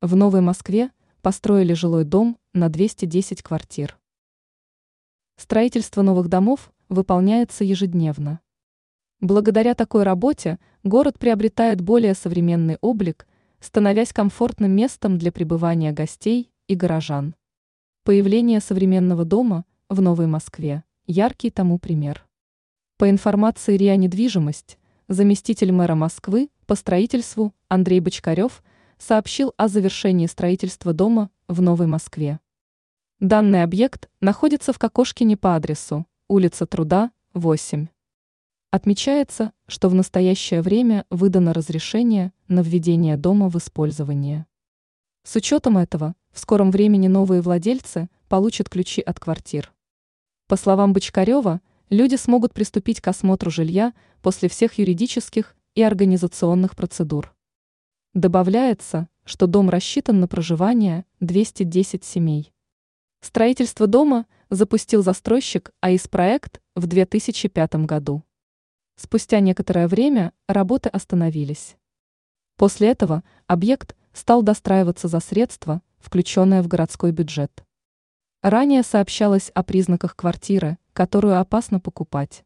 В Новой Москве построили жилой дом на 210 квартир. Строительство новых домов выполняется ежедневно. Благодаря такой работе город приобретает более современный облик, становясь комфортным местом для пребывания гостей и горожан. Появление современного дома в Новой Москве – яркий тому пример. По информации РИА «Недвижимость», заместитель мэра Москвы по строительству Андрей Бочкарев сообщил о завершении строительства дома в Новой Москве. Данный объект находится в Кокошкине по адресу улица Труда, 8. Отмечается, что в настоящее время выдано разрешение на введение дома в использование. С учетом этого, в скором времени новые владельцы получат ключи от квартир. По словам Бочкарева, люди смогут приступить к осмотру жилья после всех юридических и организационных процедур. Добавляется, что дом рассчитан на проживание 210 семей. Строительство дома запустил застройщик АИС проект в 2005 году. Спустя некоторое время работы остановились. После этого объект стал достраиваться за средства, включенные в городской бюджет. Ранее сообщалось о признаках квартиры, которую опасно покупать.